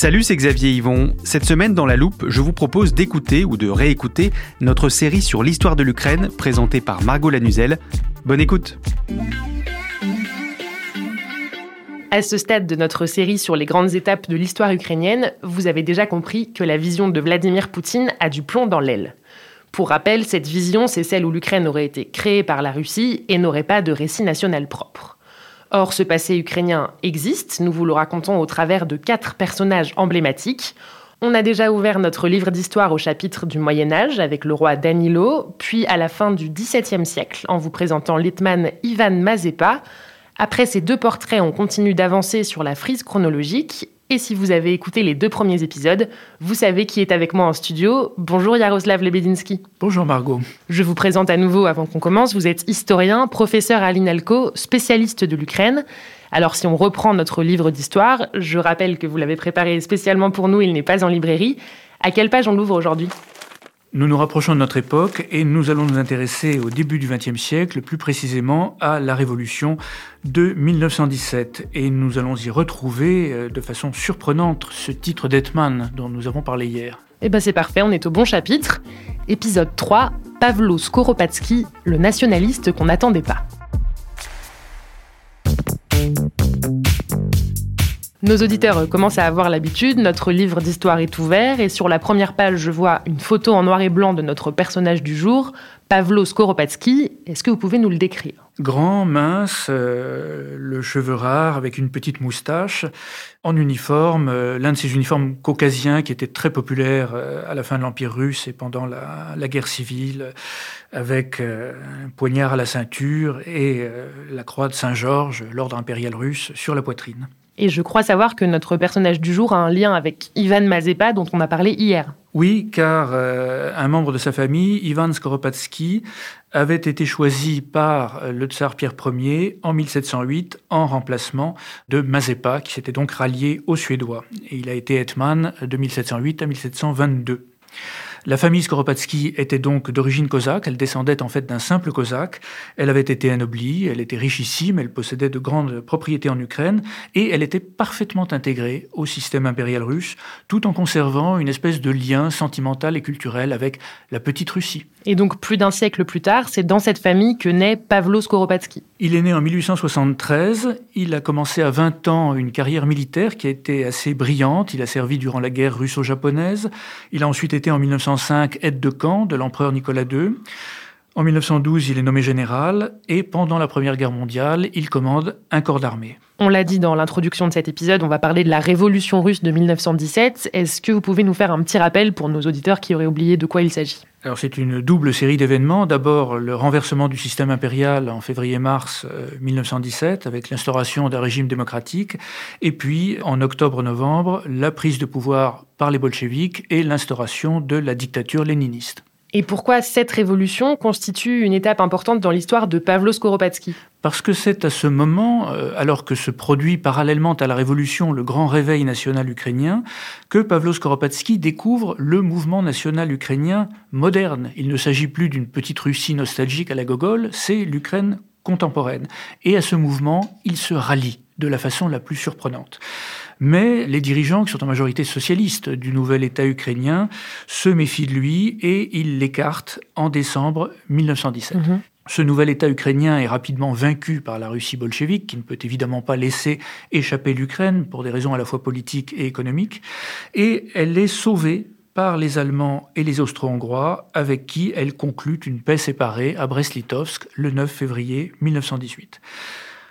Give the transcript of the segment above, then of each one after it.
Salut, c'est Xavier Yvon. Cette semaine, dans la loupe, je vous propose d'écouter ou de réécouter notre série sur l'histoire de l'Ukraine présentée par Margot Lanuzel. Bonne écoute À ce stade de notre série sur les grandes étapes de l'histoire ukrainienne, vous avez déjà compris que la vision de Vladimir Poutine a du plomb dans l'aile. Pour rappel, cette vision, c'est celle où l'Ukraine aurait été créée par la Russie et n'aurait pas de récit national propre. Or, ce passé ukrainien existe, nous vous le racontons au travers de quatre personnages emblématiques. On a déjà ouvert notre livre d'histoire au chapitre du Moyen Âge avec le roi Danilo, puis à la fin du XVIIe siècle en vous présentant l'Hetman Ivan Mazepa. Après ces deux portraits, on continue d'avancer sur la frise chronologique. Et si vous avez écouté les deux premiers épisodes, vous savez qui est avec moi en studio. Bonjour Yaroslav Lebedinsky. Bonjour Margot. Je vous présente à nouveau avant qu'on commence. Vous êtes historien, professeur à l'INALCO, spécialiste de l'Ukraine. Alors si on reprend notre livre d'histoire, je rappelle que vous l'avez préparé spécialement pour nous, il n'est pas en librairie. À quelle page on l'ouvre aujourd'hui? Nous nous rapprochons de notre époque et nous allons nous intéresser au début du XXe siècle, plus précisément à la Révolution de 1917. Et nous allons y retrouver euh, de façon surprenante ce titre d'Hetman dont nous avons parlé hier. Eh ben c'est parfait, on est au bon chapitre. Épisode 3, Pavlo Skoropadsky, le nationaliste qu'on n'attendait pas. Nos auditeurs commencent à avoir l'habitude, notre livre d'histoire est ouvert et sur la première page, je vois une photo en noir et blanc de notre personnage du jour, Pavlo Skoropadsky. Est-ce que vous pouvez nous le décrire? Grand, mince, euh, le cheveu rare avec une petite moustache, en uniforme, euh, l'un de ces uniformes caucasiens qui étaient très populaires euh, à la fin de l'Empire russe et pendant la, guerre civile, avec euh, un poignard à la ceinture et euh, la croix de Saint-Georges, l'ordre impérial russe, sur la poitrine. Et je crois savoir que notre personnage du jour a un lien avec Ivan Mazepa dont on a parlé hier. Oui, car euh, un membre de sa famille, Ivan Skoropadsky, avait été choisi par euh, le tsar Pierre Ier en 1708 en remplacement de Mazepa, qui s'était donc rallié aux Suédois. Et il a été hetman de 1708 à 1722. La famille Skoropadsky était donc d'origine cosaque, elle descendait en fait d'un simple cosaque, elle avait été anoblie, elle était richissime, elle possédait de grandes propriétés en Ukraine, et elle était parfaitement intégrée au système impérial russe, tout en conservant une espèce de lien sentimental et culturel avec la petite Russie. Et donc plus d'un siècle plus tard, c'est dans cette famille que naît Pavlo Skoropadsky. Il est né en 1873, il a commencé à 20 ans une carrière militaire qui a été assez brillante, il a servi durant la guerre russo-japonaise, il a ensuite été en 1905 aide de camp de l'empereur Nicolas II. En 1912, il est nommé général et pendant la Première Guerre mondiale, il commande un corps d'armée. On l'a dit dans l'introduction de cet épisode, on va parler de la révolution russe de 1917. Est-ce que vous pouvez nous faire un petit rappel pour nos auditeurs qui auraient oublié de quoi il s'agit? Alors c'est une double série d'événements. D'abord le renversement du système impérial en février-mars euh, 1917 avec l'instauration d'un régime démocratique et puis en octobre-novembre la prise de pouvoir par les bolcheviks et l'instauration de la dictature léniniste. Et pourquoi cette révolution constitue une étape importante dans l'histoire de Pavlo Skoropadsky? Parce que c'est à ce moment, euh, alors que se produit parallèlement à la révolution le grand réveil national ukrainien, que Pavlo Skoropadsky découvre le mouvement national ukrainien moderne. Il ne s'agit plus d'une petite Russie nostalgique à la Gogol, c'est l'Ukraine contemporaine. Et à ce mouvement, il se rallie de la façon la plus surprenante. Mais les dirigeants, qui sont en majorité socialistes du nouvel État ukrainien, se méfient de lui et ils l'écartent en décembre 1917. Mhm. Ce nouvel État ukrainien est rapidement vaincu par la Russie bolchevique, qui ne peut évidemment pas laisser échapper l'Ukraine pour des raisons à la fois politiques et économiques, et elle est sauvée par les Allemands et les Austro-Hongrois, avec qui elle conclut une paix séparée à Brest-Litovsk le 9 février 1918.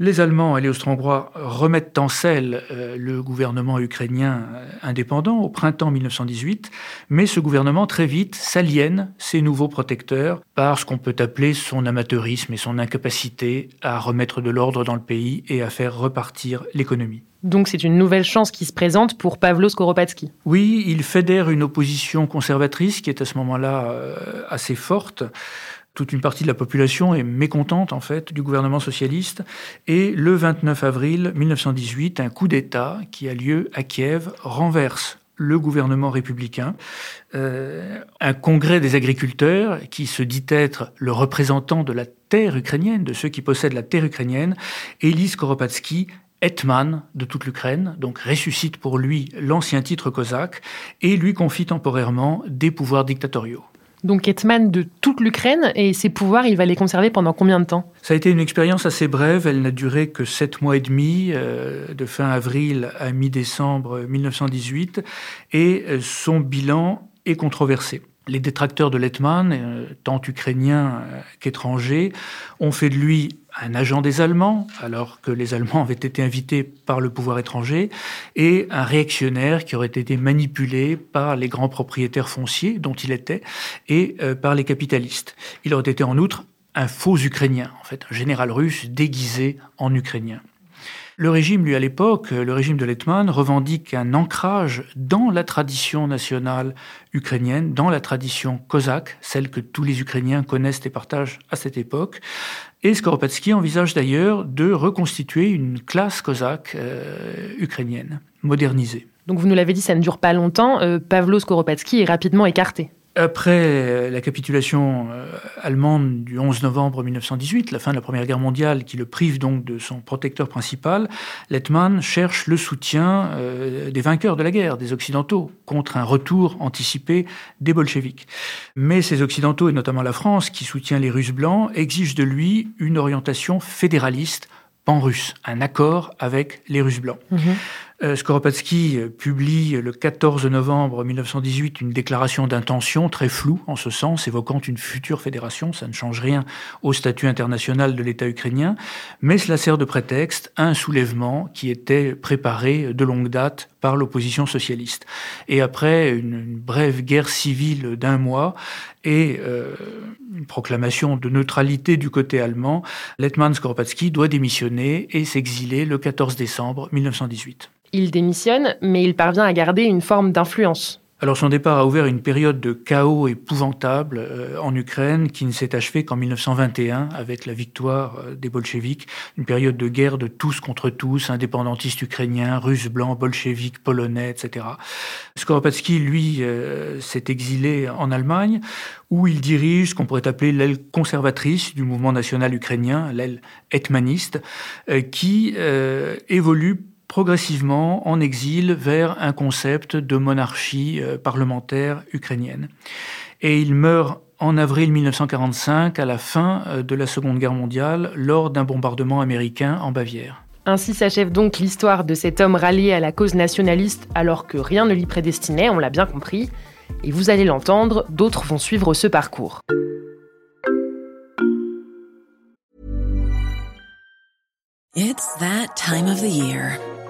Les Allemands et les Austro-Hongrois remettent en selle euh, le gouvernement ukrainien euh, indépendant au printemps 1918, mais ce gouvernement très vite s'aliène ses nouveaux protecteurs par ce qu'on peut appeler son amateurisme et son incapacité à remettre de l'ordre dans le pays et à faire repartir l'économie. Donc c'est une nouvelle chance qui se présente pour Pavlo Skoropadsky. Oui, il fédère une opposition conservatrice qui est à ce moment-là euh, assez forte toute une partie de la population est mécontente en fait du gouvernement socialiste. Et le 29 avril 1918, un coup d'État qui a lieu à Kiev renverse le gouvernement républicain. Euh, un congrès des agriculteurs qui se dit être le représentant de la terre ukrainienne, de ceux qui possèdent la terre ukrainienne, élit Skoropadsky Hetman de toute l'Ukraine, donc ressuscite pour lui l'ancien titre cosaque et lui confie temporairement des pouvoirs dictatoriaux donc Hetman de toute l'Ukraine, et ses pouvoirs, il va les conserver pendant combien de temps? Ça a été une expérience assez brève, elle n'a duré que sept mois et demi, euh, de fin avril à mi-décembre 1918, et euh, son bilan est controversé. Les détracteurs de Letman, euh, tant ukrainiens qu'étrangers, ont fait de lui un agent des Allemands, alors que les Allemands avaient été invités par le pouvoir étranger, et un réactionnaire qui aurait été manipulé par les grands propriétaires fonciers dont il était, et euh, par les capitalistes. Il aurait été en outre un faux Ukrainien, en fait, un général russe déguisé en Ukrainien. Le régime, lui, à l'époque, le régime de Letman, revendique un ancrage dans la tradition nationale ukrainienne, dans la tradition cosaque, celle que tous les Ukrainiens connaissent et partagent à cette époque. Et Skoropadsky envisage d'ailleurs de reconstituer une classe cosaque euh, ukrainienne, modernisée. Donc vous nous l'avez dit, ça ne dure pas longtemps. Euh, Pavlo Skoropadsky est rapidement écarté. Après la capitulation euh, allemande du 11 novembre 1918, la fin de la Première Guerre mondiale, qui le prive donc de son protecteur principal, Lettmann cherche le soutien euh, des vainqueurs de la guerre, des Occidentaux, contre un retour anticipé des bolcheviks. Mais ces Occidentaux, et notamment la France, qui soutient les Russes blancs, exigent de lui une orientation fédéraliste pan-russe, un accord avec les Russes blancs. Mhm. Euh, Skoropadsky euh, publie le 14 novembre 1918 une déclaration d'intention très floue en ce sens, évoquant une future fédération. Ça ne change rien au statut international de l'État ukrainien, mais cela sert de prétexte à un soulèvement qui était préparé de longue date par l'opposition socialiste. Et après une, brève guerre civile d'un mois et euh, une proclamation de neutralité du côté allemand, Letman Skoropadsky doit démissionner et s'exiler le 14 décembre 1918. Il démissionne, mais il parvient à garder une forme d'influence. Alors son départ a ouvert une période de chaos épouvantable euh, en Ukraine qui ne s'est achevée qu'en 1921 avec la victoire euh, des bolcheviks, une période de guerre de tous contre tous, indépendantistes ukrainiens, russes blancs, bolcheviks, polonais, etc. Skoropadsky, lui, euh, s'est exilé en Allemagne où il dirige ce qu'on pourrait appeler l'aile conservatrice du mouvement national ukrainien, l'aile hetmaniste, qui évolue progressivement en exil vers un concept de monarchie euh, parlementaire ukrainienne. Et il meurt en avril 1945, à la fin euh, de la Seconde Guerre mondiale, lors d'un bombardement américain en Bavière. Ainsi s'achève donc l'histoire de cet homme rallié à la cause nationaliste alors que rien ne l'y prédestinait, on l'a bien compris. Et vous allez l'entendre, d'autres vont suivre ce parcours. It's that time of the year.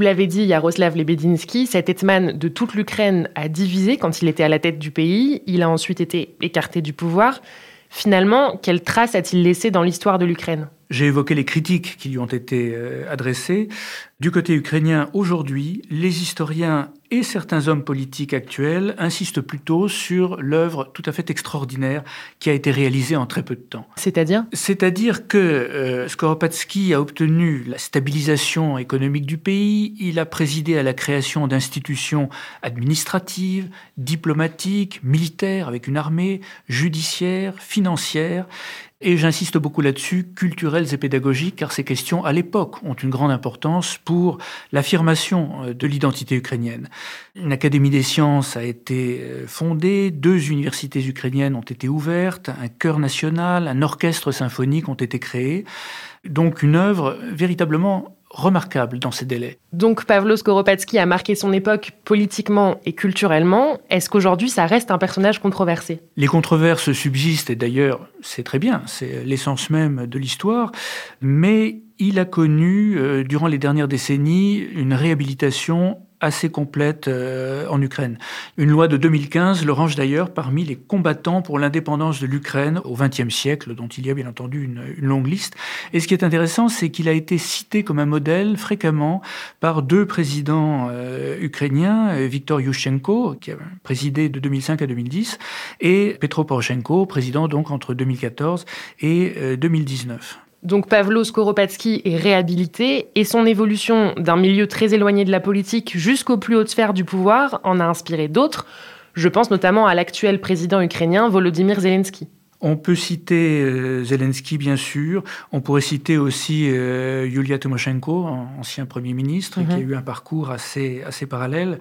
Vous l'avez dit, Yaroslav Lebedinsky, cet Hetman de toute l'Ukraine a divisé quand il était à la tête du pays. Il a ensuite été écarté du pouvoir. Finalement, quelle trace a-t-il laissé dans l'histoire de l'Ukraine? J'ai évoqué les critiques qui lui ont été euh, adressées. Du côté ukrainien, aujourd'hui, les historiens et certains hommes politiques actuels insistent plutôt sur l'œuvre tout à fait extraordinaire qui a été réalisée en très peu de temps. C'est-à-dire? C'est-à-dire que euh, Skoropadsky a obtenu la stabilisation économique du pays, il a présidé à la création d'institutions administratives, diplomatiques, militaires avec une armée, judiciaire, financière, et j'insiste beaucoup là-dessus, culturelles et pédagogiques, car ces questions, à l'époque, ont une grande importance pour l'affirmation euh, de l'identité ukrainienne. Une académie des sciences a été euh, fondée, deux universités ukrainiennes ont été ouvertes, un chœur national, un orchestre symphonique ont été créés. Donc une œuvre véritablement remarquable dans ces délais. Donc Pavlo Skoropadsky a marqué son époque politiquement et culturellement. Est-ce qu'aujourd'hui ça reste un personnage controversé? Les controverses subsistent et d'ailleurs c'est très bien, c'est l'essence même de l'histoire, mais il a connu euh, durant les dernières décennies une réhabilitation assez complète euh, en Ukraine. Une loi de 2015 le range d'ailleurs parmi les combattants pour l'indépendance de l'Ukraine au XXe siècle, dont il y a bien entendu une, une longue liste. Et ce qui est intéressant, c'est qu'il a été cité comme un modèle fréquemment par deux présidents euh, ukrainiens, euh, Viktor Yushchenko, qui a présidé de 2005 à 2010, et Petro Poroshenko, président donc entre 2014 et 2019. Donc Pavlo Skoropadsky est réhabilité et son évolution d'un milieu très éloigné de la politique jusqu'aux plus hautes sphères du pouvoir en a inspiré d'autres. Je pense notamment à l'actuel président ukrainien Volodymyr Zelensky. On peut citer euh, Zelensky, bien sûr. On pourrait citer aussi euh, Yulia Tymoshenko, ancien Premier ministre, qui a eu un parcours assez, assez parallèle.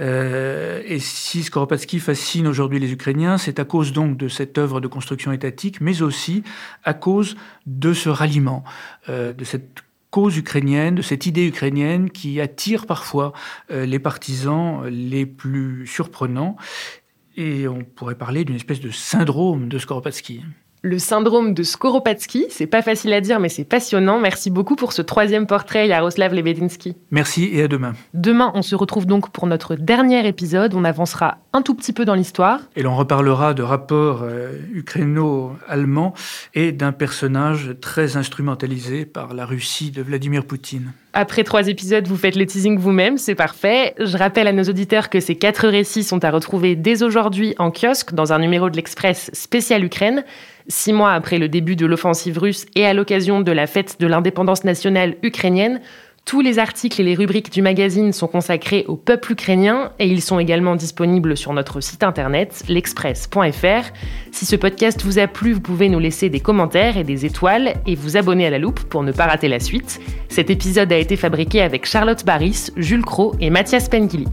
Euh, et si Skoropadsky fascine aujourd'hui les Ukrainiens, c'est à cause donc de cette œuvre de construction étatique, mais aussi à cause de ce ralliement, de cette cause ukrainienne, de cette idée ukrainienne qui attire parfois les partisans les plus surprenants et on pourrait parler d'une espèce de syndrome de Skoropadsky. Le syndrome de Skoropadsky, c'est pas facile à dire, mais c'est passionnant. Merci beaucoup pour ce troisième portrait, Yaroslav Lebedinsky. Merci et à demain. Demain, on se retrouve donc pour notre dernier épisode. On avancera un tout petit peu dans l'histoire. Et l'on reparlera de rapports euh, ukraino-allemands et d'un personnage très instrumentalisé par la Russie de Vladimir Poutine. Après trois épisodes, vous faites le teasing vous-même, c'est parfait. Je rappelle à nos auditeurs que ces quatre récits sont à retrouver dès aujourd'hui en kiosque dans un numéro de l'Express spécial Ukraine. Six mois après le début de l'offensive russe et à l'occasion de la fête de l'indépendance nationale ukrainienne, tous les articles et les rubriques du magazine sont consacrés au peuple ukrainien et ils sont également disponibles sur notre site internet l'express.fr. Si ce podcast vous a plu, vous pouvez nous laisser des commentaires et des étoiles et vous abonner à la loupe pour ne pas rater la suite. Cet épisode a été fabriqué avec Charlotte Barris, Jules Cro et Mathias Pengili.